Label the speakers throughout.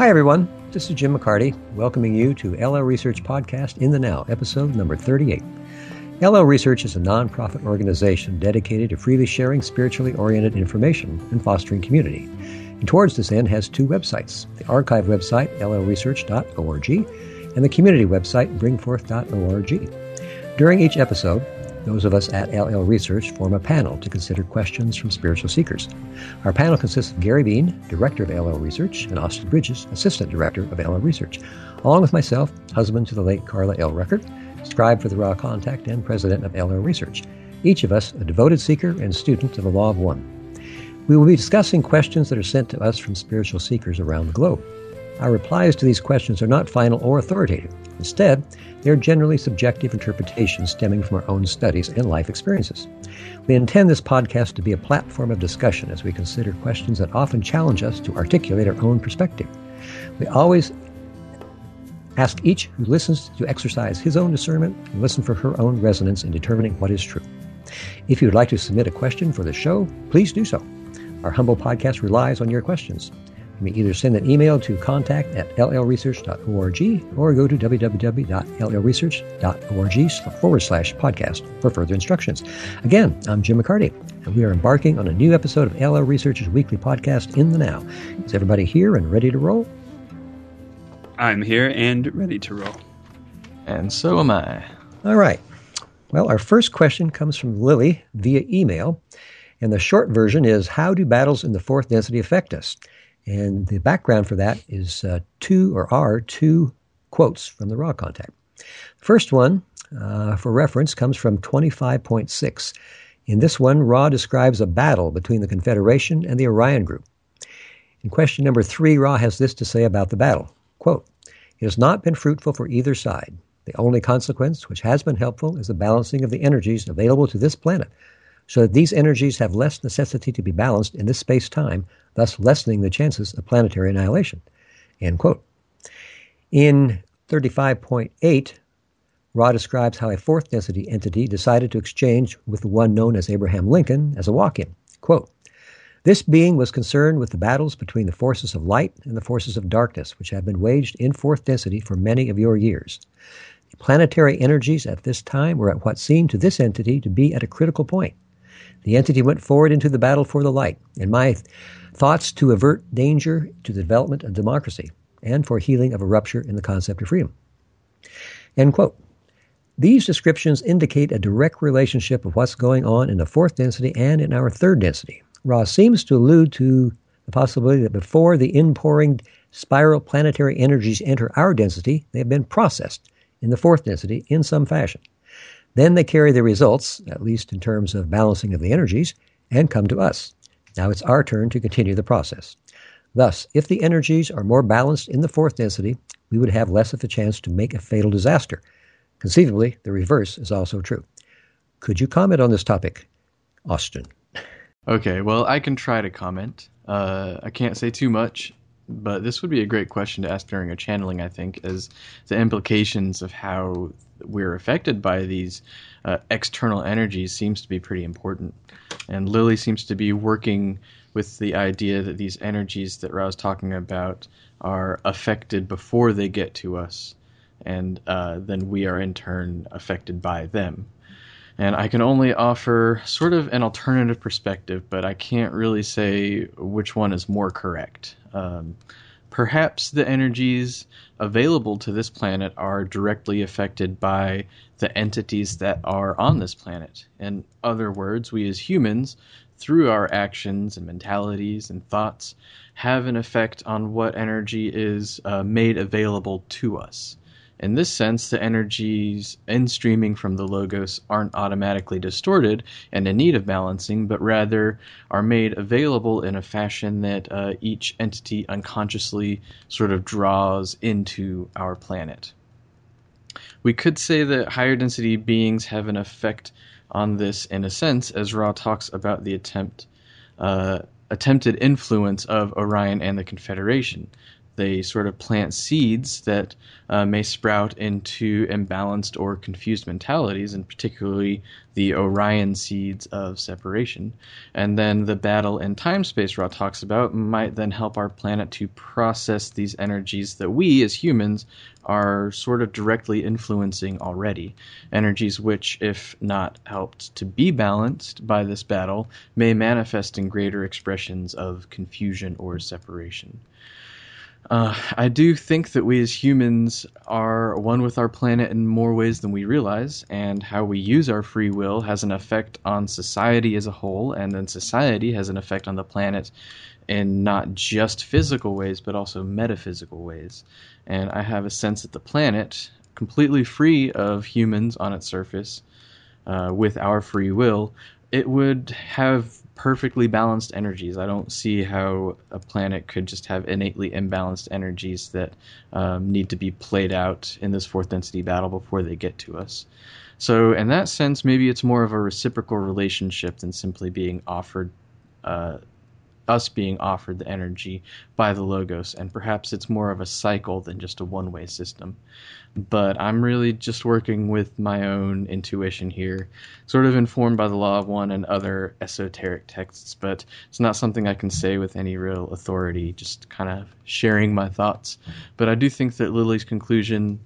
Speaker 1: Hi, everyone. This is Jim McCarty, welcoming you to LL Research Podcast in the Now, episode number 38. LL Research is a nonprofit organization dedicated to freely sharing spiritually oriented information and fostering community. And towards this end has two websites the archive website, llresearch.org, and the community website, bringforth.org. During each episode, those of us at LL Research form a panel to consider questions from spiritual seekers. Our panel consists of Gary Bean, Director of LL Research, and Austin Bridges, Assistant Director of LL Research, along with myself, husband to the late Carla L. Rueckert, scribe for the Ra Contact, and President of LL Research. Each of us a devoted seeker and student of the Law of One. We will be discussing questions that are sent to us from spiritual seekers around the globe. Our replies to these questions are not final or authoritative. Instead, they are generally subjective interpretations stemming from our own studies and life experiences. We intend this podcast to be a platform of discussion as we consider questions that often challenge us to articulate our own perspective. We always ask each who listens to exercise his own discernment and listen for her own resonance in determining what is true. If you would like to submit a question for the show, please do so. Our humble podcast relies on your questions. You may either send an email to contact at llresearch.org or go to www.llresearch.org forward slash podcast for further instructions. Again, I'm Jim McCarty, and we are embarking on a new episode of LL Research's weekly podcast, In the Now. Is everybody here and ready to roll?
Speaker 2: I'm here and ready to roll.
Speaker 3: And so am I.
Speaker 1: All right. Well, our first question comes from Lily via email. And the short version is How do battles in the fourth density affect us? And the background for that is uh, two or are two quotes from the Ra contact. The first one, uh, for reference, comes from 25.6. In this one, Ra describes a battle between the Confederation and the Orion Group. In question number three, Ra has this to say about the battle. Quote, It has not been fruitful for either side. The only consequence which has been helpful is the balancing of the energies available to this planet so that these energies have less necessity to be balanced in this space time, thus lessening the chances of planetary annihilation. End quote. In 35.8, Ra describes how a fourth density entity decided to exchange with the one known as Abraham Lincoln as a walk in. Quote, this being was concerned with the battles between the forces of light and the forces of darkness, which have been waged in fourth density for many of your years. The planetary energies at this time were at what seemed to this entity to be at a critical point. The entity went forward into the battle for the light, and my thoughts to avert danger to the development of democracy and for healing of a rupture in the concept of freedom. End quote. These descriptions indicate a direct relationship of what's going on in the fourth density and in our third density. Ra seems to allude to the possibility that before the inpouring spiral planetary energies enter our density, they have been processed in the fourth density in some fashion. Then they carry the results, at least in terms of balancing of the energies, and come to us. Now it's our turn to continue the process. Thus, if the energies are more balanced in the fourth density, we would have less of a chance to make a fatal disaster. Conceivably, the reverse is also true. Could you comment on this topic, Austin?
Speaker 3: Okay, well, I can try to comment. Uh, I can't say too much, but this would be a great question to ask during a channeling, I think, as the implications of how we're affected by these uh, external energies seems to be pretty important. And Lily seems to be working with the idea that these energies that Ra's talking about are affected before they get to us, and uh, then we are in turn affected by them. And I can only offer sort of an alternative perspective, but I can't really say which one is more correct. Um, perhaps the energies available to this planet are directly affected by the entities that are on this planet. In other words, we as humans, through our actions and mentalities and thoughts, have an effect on what energy is uh, made available to us. In this sense, the energies in streaming from the Logos aren't automatically distorted and in need of balancing, but rather are made available in a fashion that uh, each entity unconsciously sort of draws into our planet. We could say that higher density beings have an effect on this in a sense, as Ra talks about the attempt, uh, attempted influence of Orion and the Confederation They sort of plant seeds that uh, may sprout into imbalanced or confused mentalities, and particularly the Orion seeds of separation. And then the battle in time space Ra talks about might then help our planet to process these energies that we as humans are sort of directly influencing already. Energies which, if not helped to be balanced by this battle, may manifest in greater expressions of confusion or separation. Uh, I do think that we as humans are one with our planet in more ways than we realize, and how we use our free will has an effect on society as a whole, and then society has an effect on the planet in not just physical ways, but also metaphysical ways. And I have a sense that the planet, completely free of humans on its surface, uh, with our free will, it would have perfectly balanced energies. I don't see how a planet could just have innately imbalanced energies that um, need to be played out in this fourth density battle before they get to us. So, in that sense, maybe it's more of a reciprocal relationship than simply being offered uh, us being offered the energy by the logos, and perhaps it's more of a cycle than just a one way system. But I'm really just working with my own intuition here, sort of informed by the Law of One and other esoteric texts, but it's not something I can say with any real authority, just kind of sharing my thoughts. But I do think that Lily's conclusion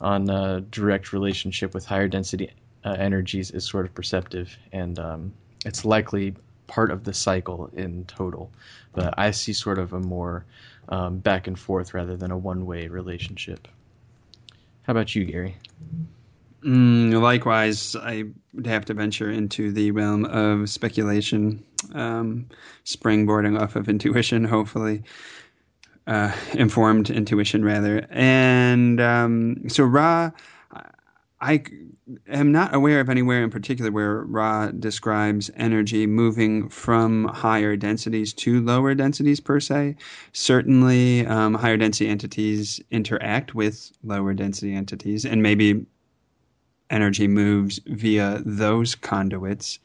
Speaker 3: on a direct relationship with higher density uh, energies is sort of perceptive, and um, it's likely part of the cycle in total. But I see sort of a more um, back and forth rather than a one way relationship. How about you, Gary?
Speaker 2: Mm, likewise, I would have to venture into the realm of speculation, um, springboarding off of intuition, hopefully. Uh, informed intuition, rather. And um, so, Ra, I am not aware of anywhere in particular where Ra describes energy moving from higher densities to lower densities per se. Certainly, um, higher density entities interact with lower density entities, and maybe energy moves via those conduits.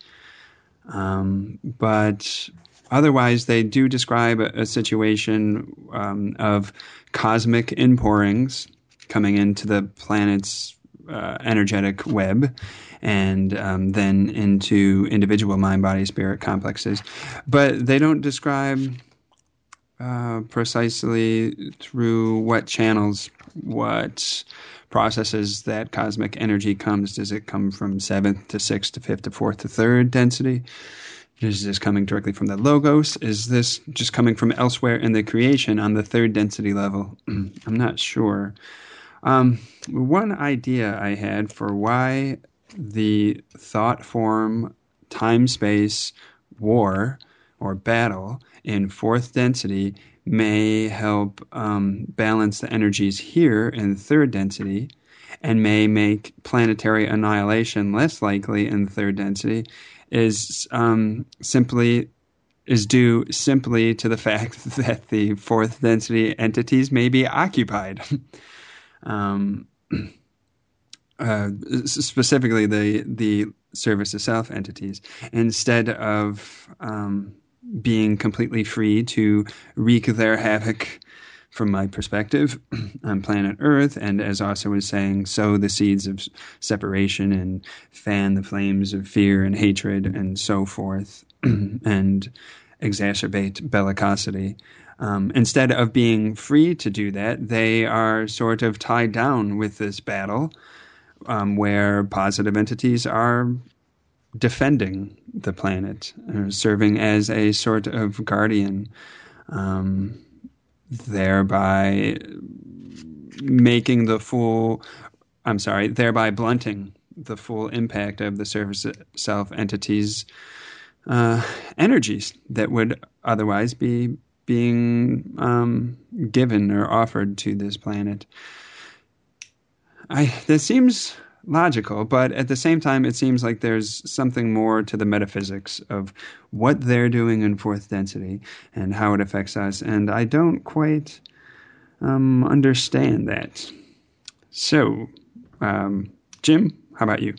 Speaker 2: Um, but otherwise, they do describe a, a situation um, of cosmic inpourings coming into the planet's uh, energetic web and um, then into individual mind body spirit complexes. But they don't describe uh, precisely through what channels, what processes that cosmic energy comes. Does it come from seventh to sixth to fifth to fourth to third density? Is this coming directly from the logos? Is this just coming from elsewhere in the creation on the third density level? I'm not sure. Um, one idea I had for why the thought form time space war or battle in fourth density may help um, balance the energies here in third density and may make planetary annihilation less likely in third density is um, simply is due simply to the fact that the fourth density entities may be occupied. um, uh, specifically the the service of self entities, instead of um, being completely free to wreak their havoc. From my perspective, on planet Earth, and as Asa was saying, sow the seeds of separation and fan the flames of fear and hatred and so forth, and exacerbate bellicosity. Um, instead of being free to do that, they are sort of tied down with this battle um, where positive entities are defending the planet, uh, serving as a sort of guardian, um, thereby making the full, I'm sorry, thereby blunting the full impact of the service self entities' uh, energies that would otherwise be being um, given or offered to this planet. I that seems logical, but at the same time, it seems like there's something more to the metaphysics of what they're doing in fourth density and how it affects us, and I don't quite um, understand that. So, um, Jim, how about you?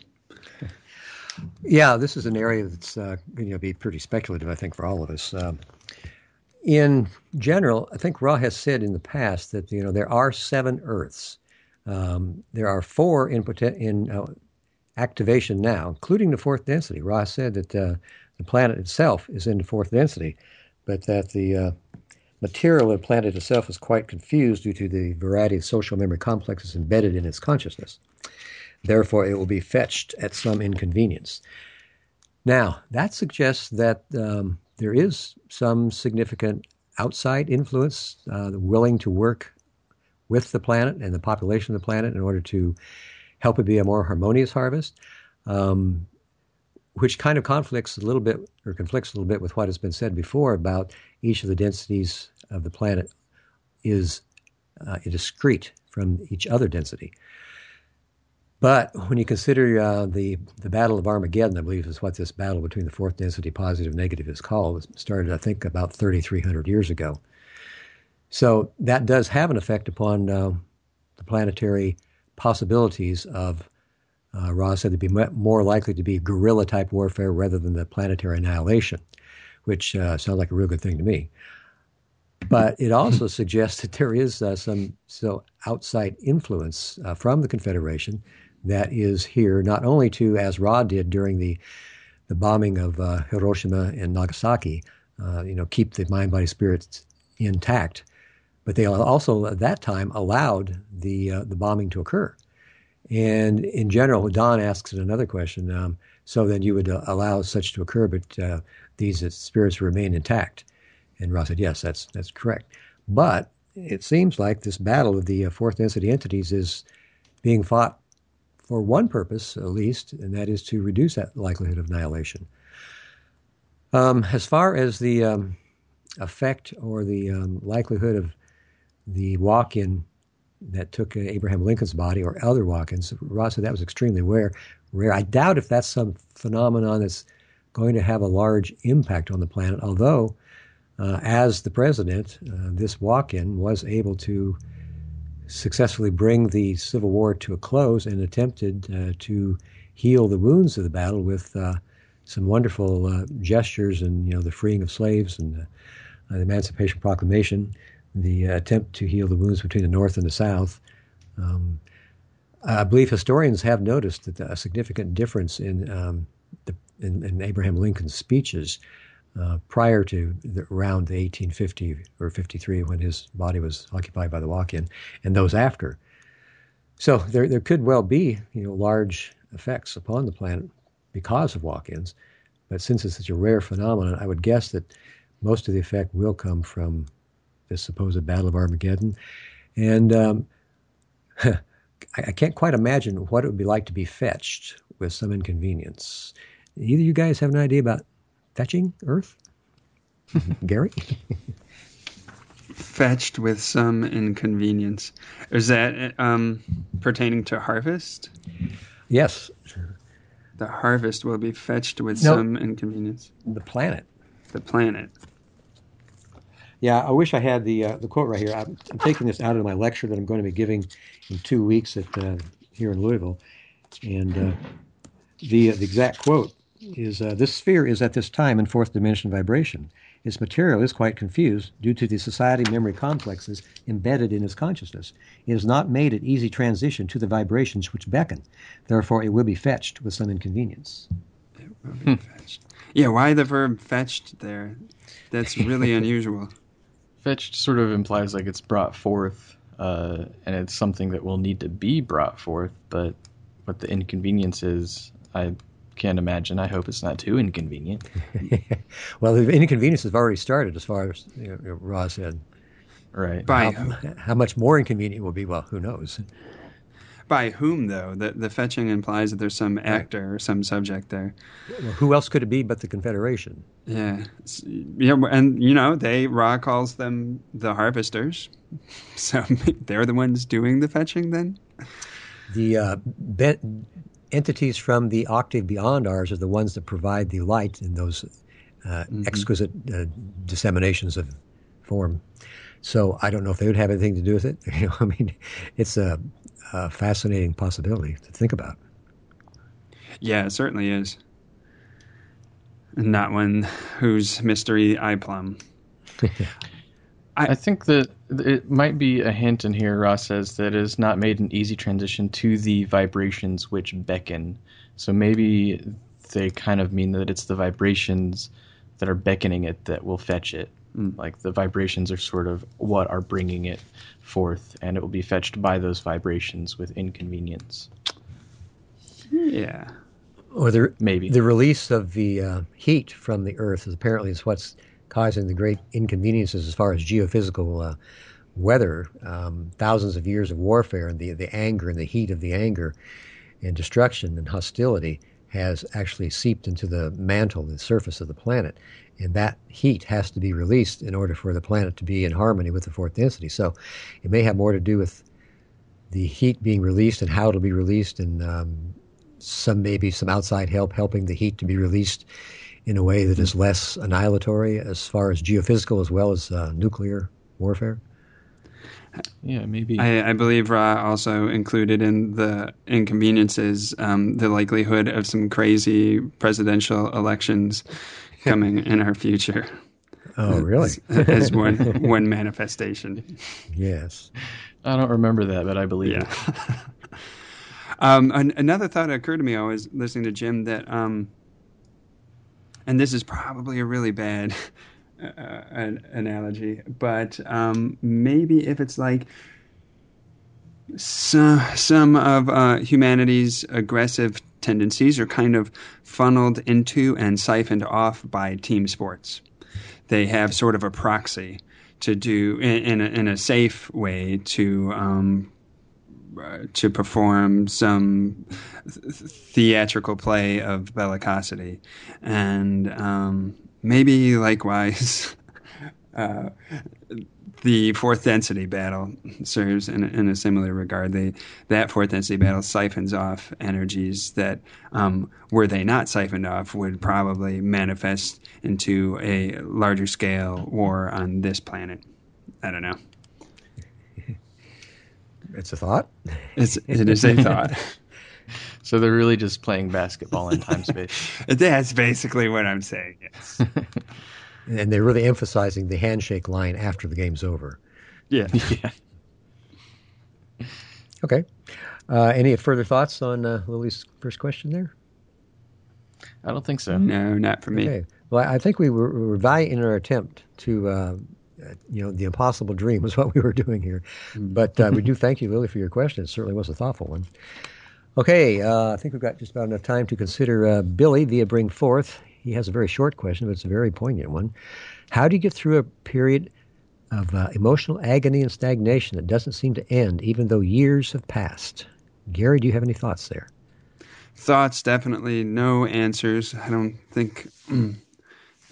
Speaker 1: Yeah, this is an area that's uh, going to be pretty speculative, I think, for all of us. Um, in general, I think Ra has said in the past that you know there are seven Earths. Um, there are four in, in uh, activation now, including the fourth density. Ra said that uh, the planet itself is in the fourth density, but that the uh, material of the planet itself is quite confused due to the variety of social memory complexes embedded in its consciousness. Therefore, it will be fetched at some inconvenience. Now, that suggests that um, there is some significant outside influence uh, willing to work with the planet and the population of the planet in order to help it be a more harmonious harvest, um, which kind of conflicts a little bit or conflicts a little bit with what has been said before about each of the densities of the planet is uh, discrete from each other density. But when you consider uh, the the Battle of Armageddon, I believe is what this battle between the fourth density positive and negative is called. It started, I think, about 3,300 years ago. So that does have an effect upon uh, the planetary possibilities of. Uh, Ra's said to be more likely to be guerrilla type warfare rather than the planetary annihilation, which uh, sounds like a real good thing to me. But it also suggests that there is uh, some so outside influence uh, from the Confederation that is here, not only to, as Ra did during the, the bombing of uh, Hiroshima and Nagasaki, uh, you know, keep the mind, body, spirits intact, but they also at that time allowed the uh, the bombing to occur. And in general, Don asks another question. Um, so then you would uh, allow such to occur, but uh, these uh, spirits remain intact. And Ra said, yes, that's that's correct. But it seems like this battle of the fourth density entities is being fought for one purpose, at least, and that is to reduce that likelihood of annihilation. Um, as far as the um, effect or the um, likelihood of the walk in that took uh, Abraham Lincoln's body or other walk ins, Ra's said that was extremely rare. rare. I doubt if that's some phenomenon that's going to have a large impact on the planet, although, uh, as the president, uh, this walk in was able to successfully bring the Civil War to a close and attempted uh, to heal the wounds of the battle with uh, some wonderful uh, gestures and you know the freeing of slaves and the Emancipation Proclamation, the attempt to heal the wounds between the North and the South. Um, I believe historians have noticed that a significant difference in, um, the, in, in Abraham Lincoln's speeches uh, prior to the, around the 1850 or 53 when his body was occupied by the walk-in, and those after. So there, there could well be you know large effects upon the planet because of walk-ins, but since it's such a rare phenomenon, I would guess that most of the effect will come from this supposed Battle of Armageddon, and um, I, I can't quite imagine what it would be like to be fetched with some inconvenience. Either you guys have an idea about fetching Earth? Gary?
Speaker 2: Fetched with some inconvenience. Is that um, pertaining to harvest?
Speaker 1: Yes.
Speaker 2: The harvest will be fetched with
Speaker 1: no,
Speaker 2: some inconvenience.
Speaker 1: The planet.
Speaker 2: The planet.
Speaker 1: Yeah, I wish I had the uh, the quote right here. I'm, I'm, taking this out of my lecture that I'm going to be giving in two weeks at uh, here in Louisville, and uh, the the exact quote is uh, this sphere is at this time in fourth dimension vibration. Its material is quite confused due to the society memory complexes embedded in its consciousness. It has not made an easy transition to the vibrations which beckon. Therefore, it will be fetched with some inconvenience.
Speaker 2: It will be fetched. Yeah, why the verb fetched there? That's really unusual.
Speaker 3: Fetched sort of implies like it's brought forth, uh, and it's something that will need to be brought forth, but what the inconvenience is, I can't imagine. I hope it's not too inconvenient.
Speaker 1: well, the inconvenience has already started, as far as you know, Ra's said.
Speaker 3: Right.
Speaker 2: By
Speaker 1: how, how, much more inconvenient will be? Well, who knows?
Speaker 2: By whom, though? The the fetching implies that there's some actor right. or some subject there.
Speaker 1: Well, who else could it be but the Confederation?
Speaker 2: Yeah, yeah, and you know they Ra calls them the harvesters, so they're the ones doing the fetching. Then
Speaker 1: the uh, entities from the octave beyond ours are the ones that provide the light in those uh, mm-hmm. exquisite uh, disseminations of form. So I don't know if they would have anything to do with it. You know, I mean, it's a, a fascinating possibility to think about.
Speaker 2: Yeah, it certainly is. And not one whose mystery I plumb.
Speaker 3: I, I, think that it might be a hint in here. Ross says that it has not made an easy transition to the vibrations which beckon. So maybe they kind of mean that it's the vibrations that are beckoning it that will fetch it. Mm. Like the vibrations are sort of what are bringing it forth, and it will be fetched by those vibrations with inconvenience.
Speaker 2: Yeah.
Speaker 1: Or the
Speaker 3: maybe
Speaker 1: the release of the uh, heat from the Earth is apparently is what's causing the great inconveniences as far as geophysical uh, weather. Um, thousands of years of warfare and the the anger and the heat of the anger and destruction and hostility has actually seeped into the mantle, the surface of the planet. And that heat has to be released in order for the planet to be in harmony with the fourth density. So it may have more to do with the heat being released and how it'll be released, and um, some maybe some outside help helping the heat to be released in a way that is less annihilatory as far as geophysical as well as uh, nuclear warfare.
Speaker 3: Yeah, maybe.
Speaker 2: I, I, believe Ra also included in the inconveniences um, the likelihood of some crazy presidential elections coming in our future.
Speaker 1: Oh, really?
Speaker 2: as, as one one manifestation.
Speaker 1: Yes.
Speaker 3: I don't remember that, but I believe
Speaker 2: yeah. it. um, an, another thought occurred to me. I was listening to Jim that, um, and this is probably a really bad uh, an analogy, but um, maybe if it's like some some of uh, humanity's aggressive tendencies are kind of funneled into and siphoned off by team sports. They have sort of a proxy to do in, in, a, in a safe way to um, uh, to perform some th- theatrical play of bellicosity, and um, maybe likewise, uh, the fourth density battle serves in in a similar regard. That fourth density battle siphons off energies that, um, were they not siphoned off, would probably manifest into a larger scale war on this planet. I don't know.
Speaker 1: It's a thought.
Speaker 2: It's, it is a thought.
Speaker 3: So they're really just playing basketball in time space.
Speaker 2: That's basically what I'm saying. Yes.
Speaker 1: and they're really emphasizing the handshake line after the game's over.
Speaker 2: Yeah.
Speaker 3: yeah.
Speaker 1: Okay. Uh, any further thoughts on uh, Lily's first question there?
Speaker 3: I don't think so.
Speaker 2: No, not for me.
Speaker 1: Okay. Well, I think we were, we were valiant in our attempt to, uh, you know, the impossible dream was what we were doing here. Mm. But uh, we do thank you, Lily, for your question. It certainly was a thoughtful one. Okay, uh, I think we've got just about enough time to consider uh, Billy via Bring Forth. He has a very short question, but it's a very poignant one. How do you get through a period of uh, emotional agony and stagnation that doesn't seem to end, even though years have passed? Gary, do you have any thoughts there?
Speaker 2: Thoughts, definitely. No answers. I don't think.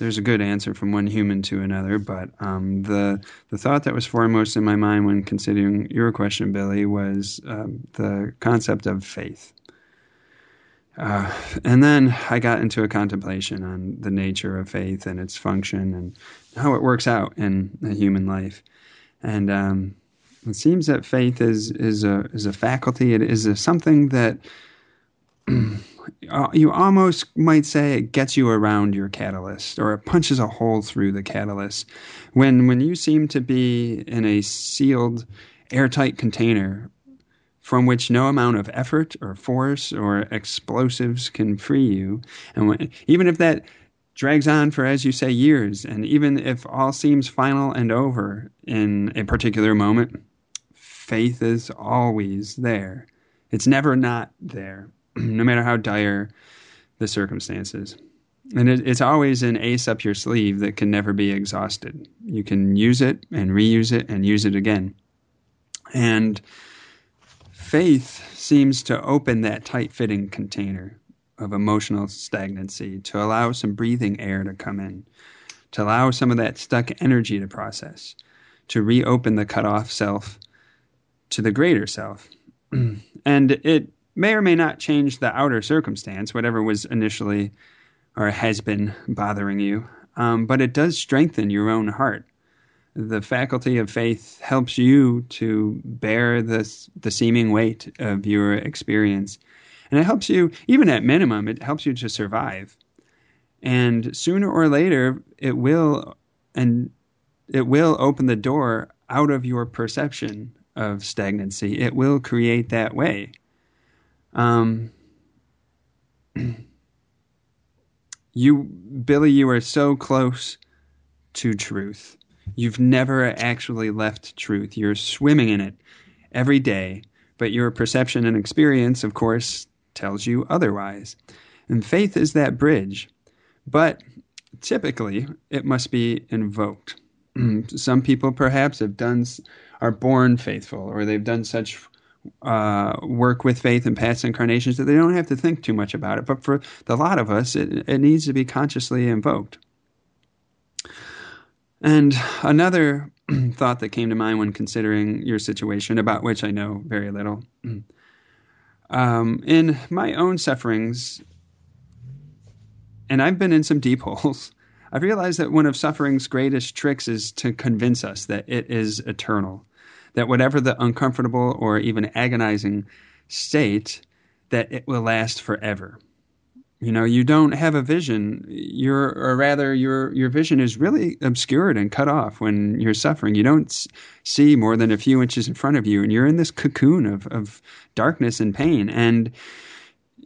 Speaker 2: there's a good answer from one human to another, but um, the the thought that was foremost in my mind when considering your question, Billy, was um, the concept of faith. Uh, and then I got into a contemplation on the nature of faith and its function and how it works out in a human life. And um, it seems that faith is is a is a faculty. It is a, something that Uh, you almost might say it gets you around your catalyst or it punches a hole through the catalyst. When when you seem to be in a sealed airtight container from which no amount of effort or force or explosives can free you and when, even if that drags on for as you say years and even if all seems final and over in a particular moment faith is always there. It's never not there no matter how dire the circumstances. And it, it's always an ace up your sleeve that can never be exhausted. You can use it and reuse it and use it again. And faith seems to open that tight fitting container of emotional stagnancy to allow some breathing air to come in, to allow some of that stuck energy to process, to reopen the cut off self to the greater self. and it may or may not change the outer circumstance, whatever was initially or has been bothering you, um, but it does strengthen your own heart. The faculty of faith helps you to bear the, the seeming weight of your experience. And it helps you, even at minimum, it helps you to survive. And sooner or later, it will and it will open the door out of your perception of stagnancy. It will create that way. Um, you, Billy, you are so close to truth. You've never actually left truth. You're swimming in it every day, but your perception and experience, of course, tells you otherwise. And faith is that bridge. But typically, it must be invoked. Some people perhaps have done are born faithful, or they've done such uh, work with faith in past incarnations that they don't have to think too much about it. But for the lot of us, it, it needs to be consciously invoked. And another thought that came to mind when considering your situation, about which I know very little. Um, in my own sufferings, and I've been in some deep holes, I've realized that one of suffering's greatest tricks is to convince us that it is eternal that whatever the uncomfortable or even agonizing state, that it will last forever. You know, you don't have a vision. Your, or rather, your your vision is really obscured and cut off when you're suffering. You don't see more than a few inches in front of you, and you're in this cocoon of of darkness and pain, and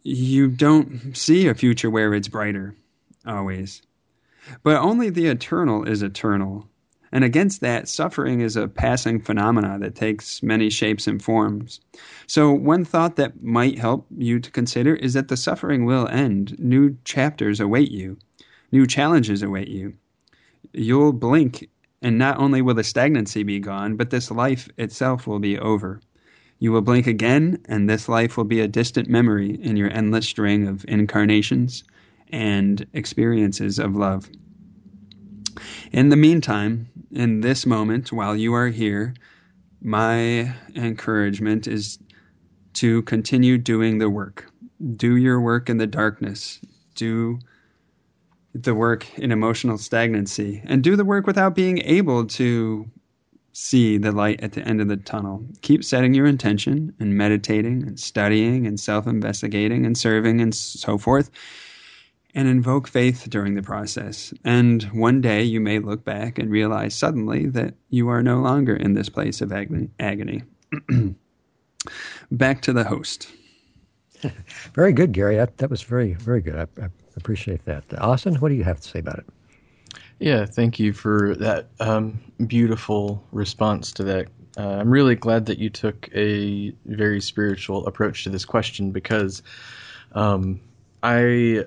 Speaker 2: you don't see a future where it's brighter, always. But only the eternal is eternal, and against that, suffering is a passing phenomena that takes many shapes and forms. So, one thought that might help you to consider is that the suffering will end. New chapters await you, new challenges await you. You'll blink, and not only will the stagnancy be gone, but this life itself will be over. You will blink again, and this life will be a distant memory in your endless string of incarnations and experiences of love. In the meantime, in this moment, while you are here, my encouragement is to continue doing the work. Do your work in the darkness. Do the work in emotional stagnancy. And do the work without being able to see the light at the end of the tunnel. Keep setting your intention and meditating and studying and self investigating and serving and so forth and invoke faith during the process. And one day you may look back and realize suddenly that you are no longer in this place of agony. back to the host.
Speaker 1: very good, Gary. That, that was very, very good. I, I, appreciate that. Austin, what do you have to say about it?
Speaker 3: Yeah, thank you for that um, beautiful response to that. Uh, I'm really glad that you took a very spiritual approach to this question because um, I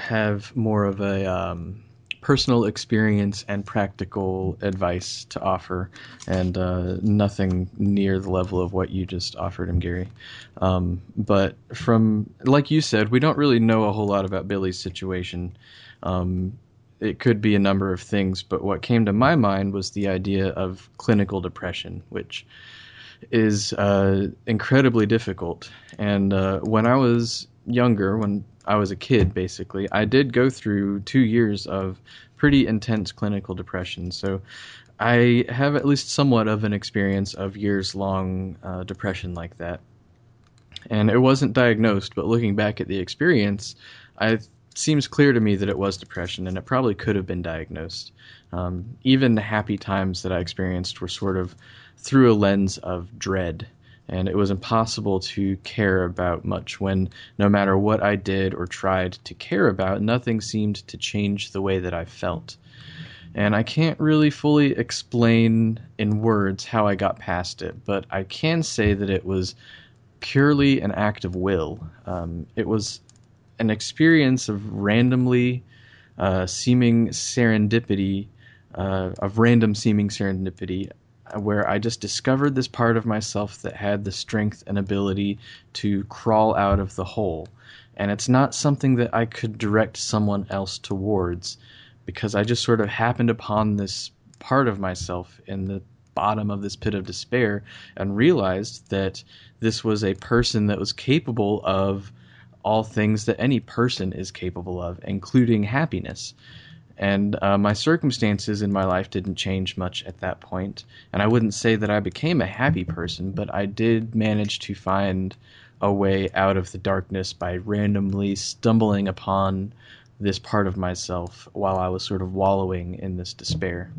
Speaker 3: have more of a um, personal experience and practical advice to offer, and uh, nothing near the level of what you just offered him, Gary. Um, but from, like you said, we don't really know a whole lot about Billy's situation. Um, it could be a number of things, but what came to my mind was the idea of clinical depression, which is uh, incredibly difficult. And uh, when I was younger, when I was a kid, basically, I did go through two years of pretty intense clinical depression. So I have at least somewhat of an experience of years long uh, depression like that. And it wasn't diagnosed, but looking back at the experience, it seems clear to me that it was depression and it probably could have been diagnosed. Um, even the happy times that I experienced were sort of through a lens of dread and it was impossible to care about much when no matter what I did or tried to care about, nothing seemed to change the way that I felt. And I can't really fully explain in words how I got past it, but I can say that it was purely an act of will. Um, it was an experience of randomly uh, seeming serendipity, uh, of random seeming serendipity where I just discovered this part of myself that had the strength and ability to crawl out of the hole. And it's not something that I could direct someone else towards because I just sort of happened upon this part of myself in the bottom of this pit of despair and realized that this was a person that was capable of all things that any person is capable of, including happiness. And uh, my circumstances in my life didn't change much at that point. And I wouldn't say that I became a happy person, but I did manage to find a way out of the darkness by randomly stumbling upon this part of myself while I was sort of wallowing in this despair.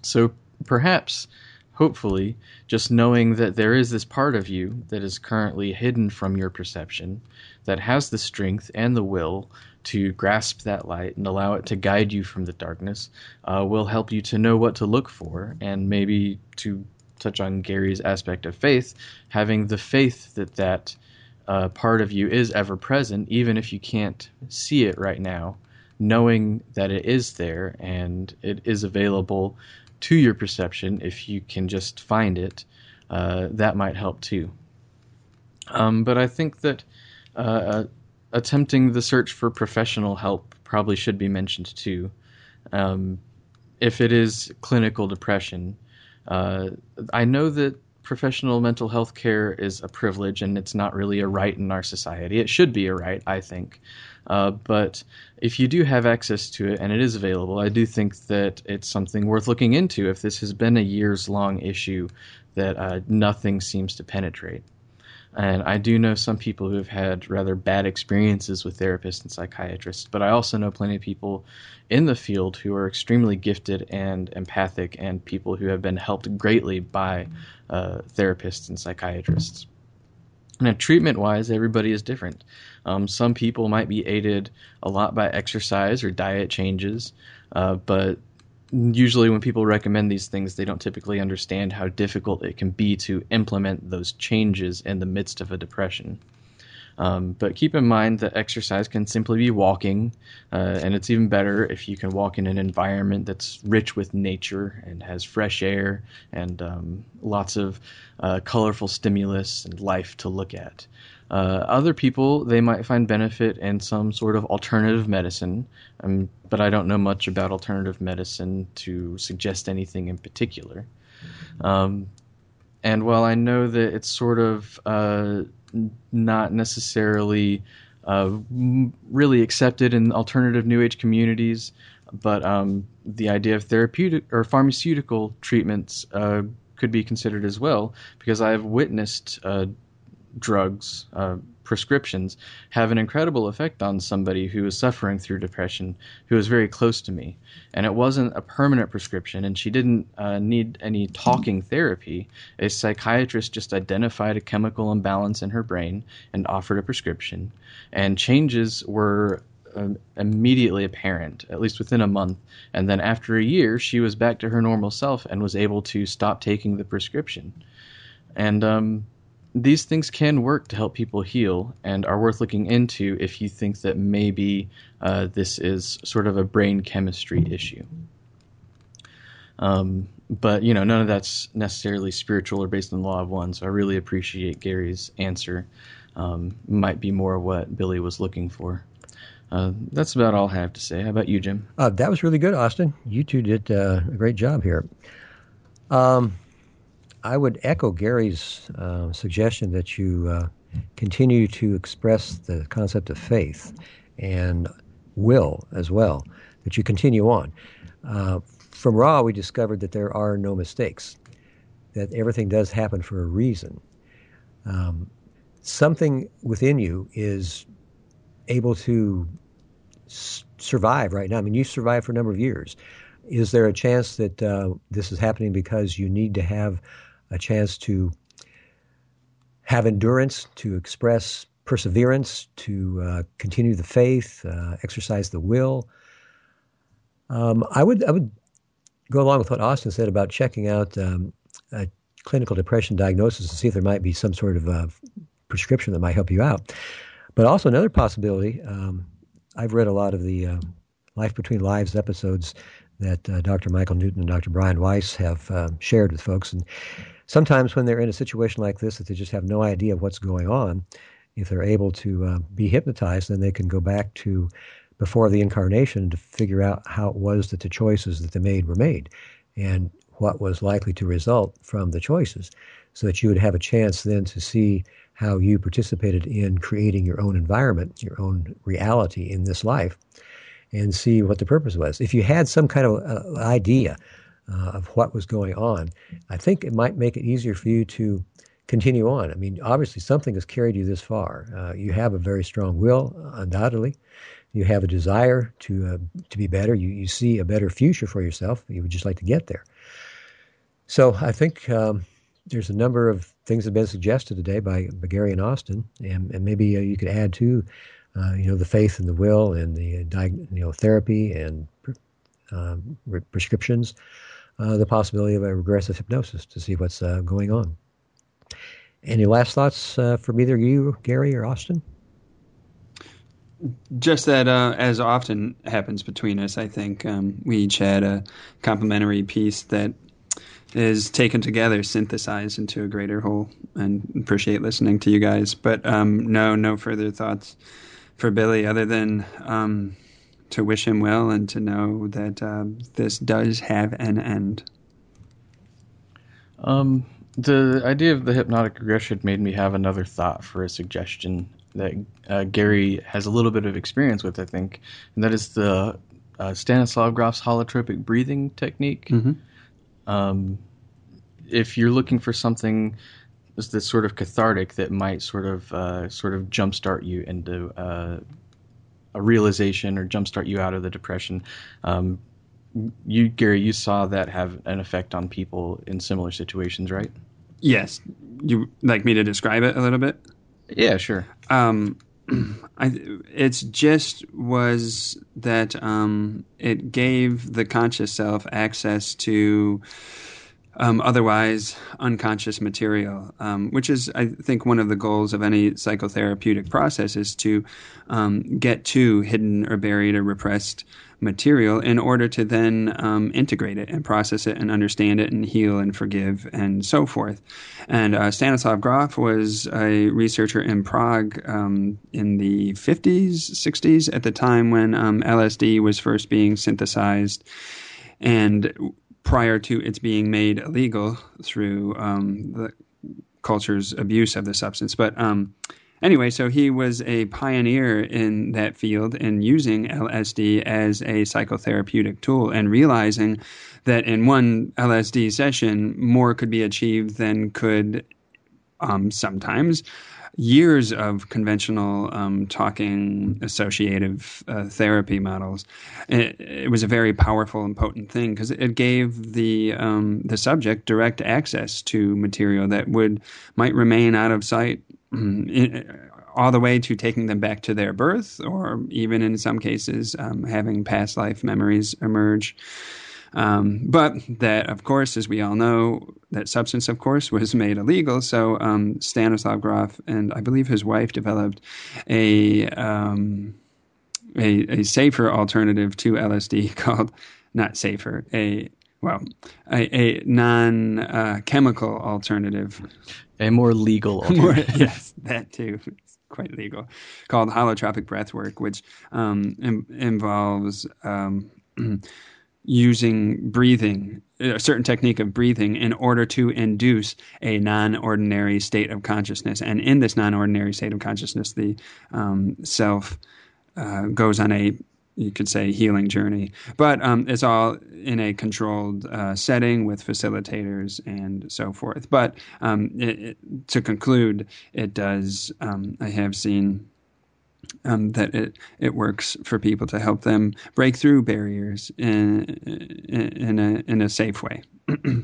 Speaker 3: So perhaps, hopefully, just knowing that there is this part of you that is currently hidden from your perception, that has the strength and the will to grasp that light and allow it to guide you from the darkness, uh, will help you to know what to look for and maybe to touch on Gary's aspect of faith, having the faith that that uh, part of you is ever present, even if you can't see it right now, knowing that it is there and it is available to your perception if you can just find it, uh, that might help too. Um, but I think that uh, attempting the search for professional help probably should be mentioned too. Um, if it is clinical depression, uh, I know that professional mental health care is a privilege and it's not really a right in our society. It should be a right, I think. Uh, but if you do have access to it and it is available, I do think that it's something worth looking into if this has been a years long issue that uh, nothing seems to penetrate. And I do know some people who have had rather bad experiences with therapists and psychiatrists, but I also know plenty of people in the field who are extremely gifted and empathic and people who have been helped greatly by uh, therapists and psychiatrists. Now, treatment wise, everybody is different. Um, some people might be aided a lot by exercise or diet changes, uh, but usually when people recommend these things, they don't typically understand how difficult it can be to implement those changes in the midst of a depression. Um, but keep in mind that exercise can simply be walking, uh, and it's even better if you can walk in an environment that's rich with nature and has fresh air and um, lots of uh, colorful stimulus and life to look at. Uh, other people, they might find benefit in some sort of alternative medicine, um, but I don't know much about alternative medicine to suggest anything in particular. Um, and while I know that it's sort of uh, not necessarily uh, really accepted in alternative New Age communities, but um, the idea of therapeutic or pharmaceutical treatments uh, could be considered as well, because I've witnessed uh, drugs, uh, prescriptions, have an incredible effect on somebody who is suffering through depression, who is very close to me. And it wasn't a permanent prescription, and she didn't uh, need any talking therapy. A psychiatrist just identified a chemical imbalance in her brain and offered a prescription. And changes were um, immediately apparent, at least within a month. And then after a year, she was back to her normal self and was able to stop taking the prescription. And um, these things can work to help people heal and are worth looking into if you think that maybe uh, this is sort of a brain chemistry issue. Um, but you know, none of that's necessarily spiritual or based on the law of one. So I really appreciate Gary's answer. Um, might be more what Billy was looking for. Uh, that's about all I have to say. How about you, Jim?
Speaker 1: Uh, that was really good, Austin. You two did uh, a great job here. Um, I would echo Gary's uh, suggestion that you uh, continue to express the concept of faith and will as well, that you continue on. Uh, from Ra, we discovered that there are no mistakes, that everything does happen for a reason. Um, something within you is able to s- survive right now. I mean, you've survived for a number of years. Is there a chance that uh, this is happening because you need to have a chance to have endurance, to express perseverance, to uh, continue the faith, uh, exercise the will. Um, I would I would go along with what Austin said about checking out um, a clinical depression diagnosis and see if there might be some sort of uh, prescription that might help you out. But also another possibility. Um, I've read a lot of the uh, Life Between Lives episodes that uh, Dr. Michael Newton and Dr. Brian Weiss have uh, shared with folks, and sometimes when they're in a situation like this that they just have no idea of what's going on, if they're able to uh, be hypnotized, then they can go back to before the incarnation to figure out how it was that the choices that they made were made and what was likely to result from the choices so that you would have a chance then to see how you participated in creating your own environment, your own reality in this life, and see what the purpose was. If you had some kind of uh, idea uh, of what was going on, I think it might make it easier for you to continue on. I mean, obviously, something has carried you this far. Uh, you have a very strong will, undoubtedly. You have a desire to uh, to be better. You you see a better future for yourself. You would just like to get there. So I think um, there's a number of things that have been suggested today by, by Gary and Austin, and, and maybe uh, you could add to, uh, you know, the faith and the will and the you know therapy and um, re- prescriptions, uh, the possibility of a regressive hypnosis to see what's uh, going on. Any last thoughts uh, from either you, Gary, or Austin?
Speaker 2: Just that, uh, as often happens between us, I think um, we each had a complementary piece that is taken together, synthesized into a greater whole, and appreciate listening to you guys. But um, no, no further thoughts for Billy other than um, to wish him well and to know that uh, this does have an end.
Speaker 3: Um, the idea of the hypnotic regression made me have another thought for a suggestion that uh, Gary has a little bit of experience with, I think, and that is the uh, Stanislav Grof's holotropic breathing technique.
Speaker 2: Mm-hmm.
Speaker 3: Um, if you're looking for something that's sort of cathartic that might sort of uh, sort of jumpstart you into uh, a realization or jumpstart you out of the depression, um, you Gary, you saw that have an effect on people in similar situations, right?
Speaker 2: Yes. You like me to describe it a little bit?
Speaker 3: Yeah, sure.
Speaker 2: Um, I, it's just was that um, it gave the conscious self access to um, otherwise unconscious material, um, which is, I think, one of the goals of any psychotherapeutic process is to um, get to hidden or buried or repressed material in order to then um, integrate it and process it and understand it and heal and forgive and so forth. And uh, Stanislav Grof was a researcher in Prague um, in the 50s, 60s, at the time when um, LSD was first being synthesized. And prior to its being made illegal through um, the culture's abuse of the substance. But um, anyway, so he was a pioneer in that field in using LSD as a psychotherapeutic tool and realizing that in one LSD session, more could be achieved than could um, sometimes years of conventional um, talking associative uh, therapy models. It, it, was a very powerful and potent thing because it gave the um, the subject direct access to material that would might remain out of sight. all the way to taking them back to their birth, or even in some cases, um, having past life memories emerge. Um, but that, of course, as we all know, that substance, of course, was made illegal. So um, Stanislav Grof and I believe his wife developed a, um, a, a safer alternative to LSD called not safer a well a, a non uh, chemical alternative,
Speaker 3: a more legal alternative.
Speaker 2: more, yes, that too. It's quite legal, called holotropic breathwork, which um, Im- involves um, using breathing, a certain technique of breathing, in order to induce a non ordinary state of consciousness. And in this non ordinary state of consciousness, the um, self uh, goes on a you could say healing journey, but um, it's all in a controlled uh, setting with facilitators and so forth. But um, it, it, to conclude, it does. Um, I have seen um, that it, it works for people to help them break through barriers in, in, a, in a safe way.
Speaker 3: I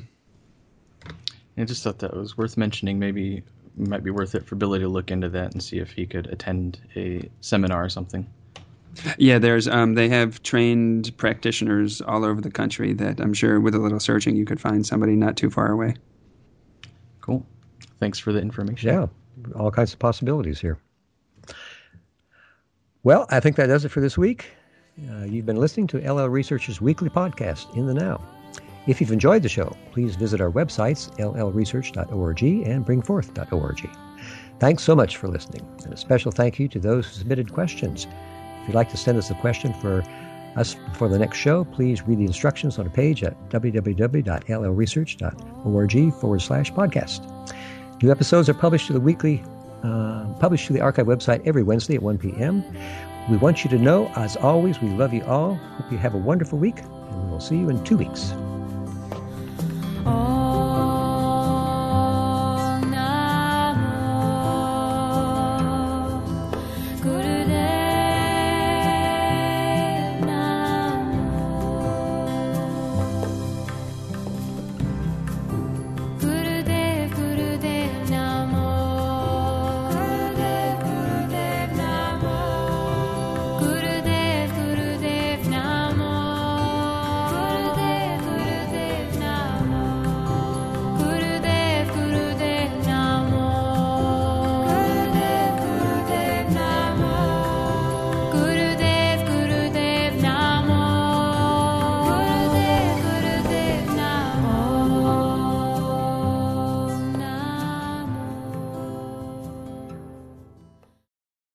Speaker 3: just thought that was worth mentioning. Maybe it might be worth it for Billy to look into that and see if he could attend a seminar or something.
Speaker 2: Yeah, there's um, they have trained practitioners all over the country that I'm sure with a little searching you could find somebody not too far away.
Speaker 3: Cool. Thanks for the information.
Speaker 1: Yeah, all kinds of possibilities here. Well, I think that does it for this week. Uh, you've been listening to LL Research's weekly podcast, In the Now. If you've enjoyed the show, please visit our websites, llresearch.org and bring4th.org. Thanks so much for listening, and a special thank you to those who submitted questions. If you'd like to send us a question for us for the next show, please read the instructions on a page at www.llresearch.org forward slash podcast. New episodes are published to the weekly uh, published to the archive website every Wednesday at 1 p.m. We want you to know, as always, we love you all. Hope you have a wonderful week, and we will see you in two weeks.